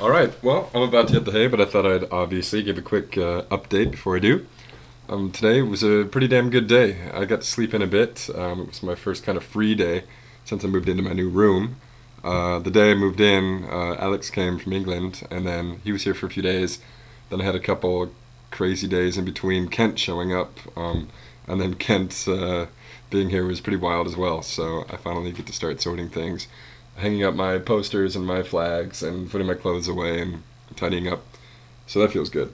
All right. Well, I'm about to hit the hay, but I thought I'd obviously give a quick uh, update before I do. Um, today was a pretty damn good day. I got to sleep in a bit. Um, it was my first kind of free day since I moved into my new room. Uh, the day I moved in, uh, Alex came from England, and then he was here for a few days. Then I had a couple crazy days in between. Kent showing up, um, and then Kent uh, being here was pretty wild as well. So I finally get to start sorting things hanging up my posters and my flags and putting my clothes away and tidying up. So that feels good.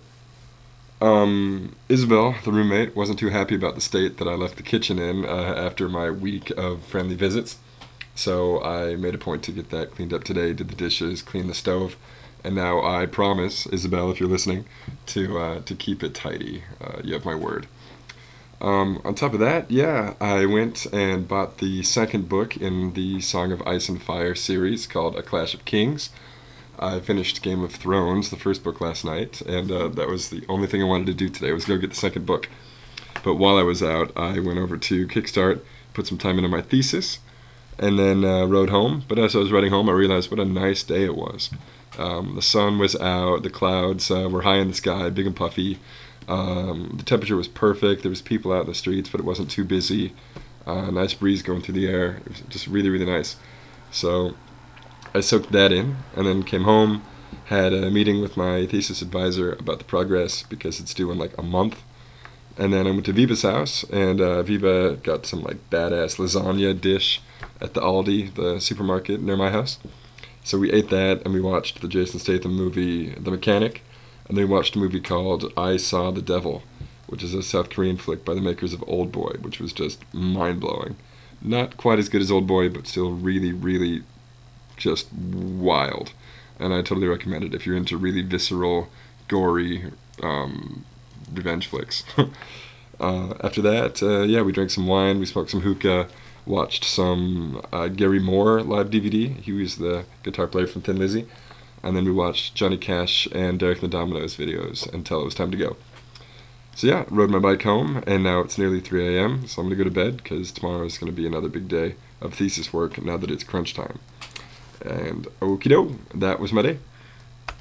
Um, Isabel, the roommate, wasn't too happy about the state that I left the kitchen in uh, after my week of friendly visits. So I made a point to get that cleaned up today, did the dishes, cleaned the stove, and now I promise, Isabel, if you're listening, to uh, to keep it tidy. Uh, you have my word. Um, on top of that, yeah, I went and bought the second book in the Song of Ice and Fire series called A Clash of Kings. I finished Game of Thrones, the first book, last night, and uh, that was the only thing I wanted to do today was go get the second book. But while I was out, I went over to Kickstart, put some time into my thesis, and then uh, rode home. But as I was riding home, I realized what a nice day it was. Um, the sun was out, the clouds uh, were high in the sky, big and puffy. Um, the temperature was perfect. There was people out in the streets, but it wasn't too busy. Uh, nice breeze going through the air. It was just really, really nice. So I soaked that in, and then came home, had a meeting with my thesis advisor about the progress because it's due in like a month. And then I went to Viva's house, and uh, Viva got some like badass lasagna dish at the Aldi, the supermarket near my house. So we ate that, and we watched the Jason Statham movie, The Mechanic and they watched a movie called I Saw the Devil, which is a South Korean flick by the makers of Old Boy, which was just mind blowing. Not quite as good as Old Boy, but still really, really just wild. And I totally recommend it if you're into really visceral, gory um, revenge flicks. uh, after that, uh, yeah, we drank some wine, we smoked some hookah, watched some uh, Gary Moore live DVD. He was the guitar player from Thin Lizzy and then we watched Johnny Cash and Derek the Dominos videos until it was time to go. So yeah, rode my bike home, and now it's nearly 3 a.m., so I'm gonna go to bed because tomorrow is gonna be another big day of thesis work now that it's crunch time. And okie doke, that was my day.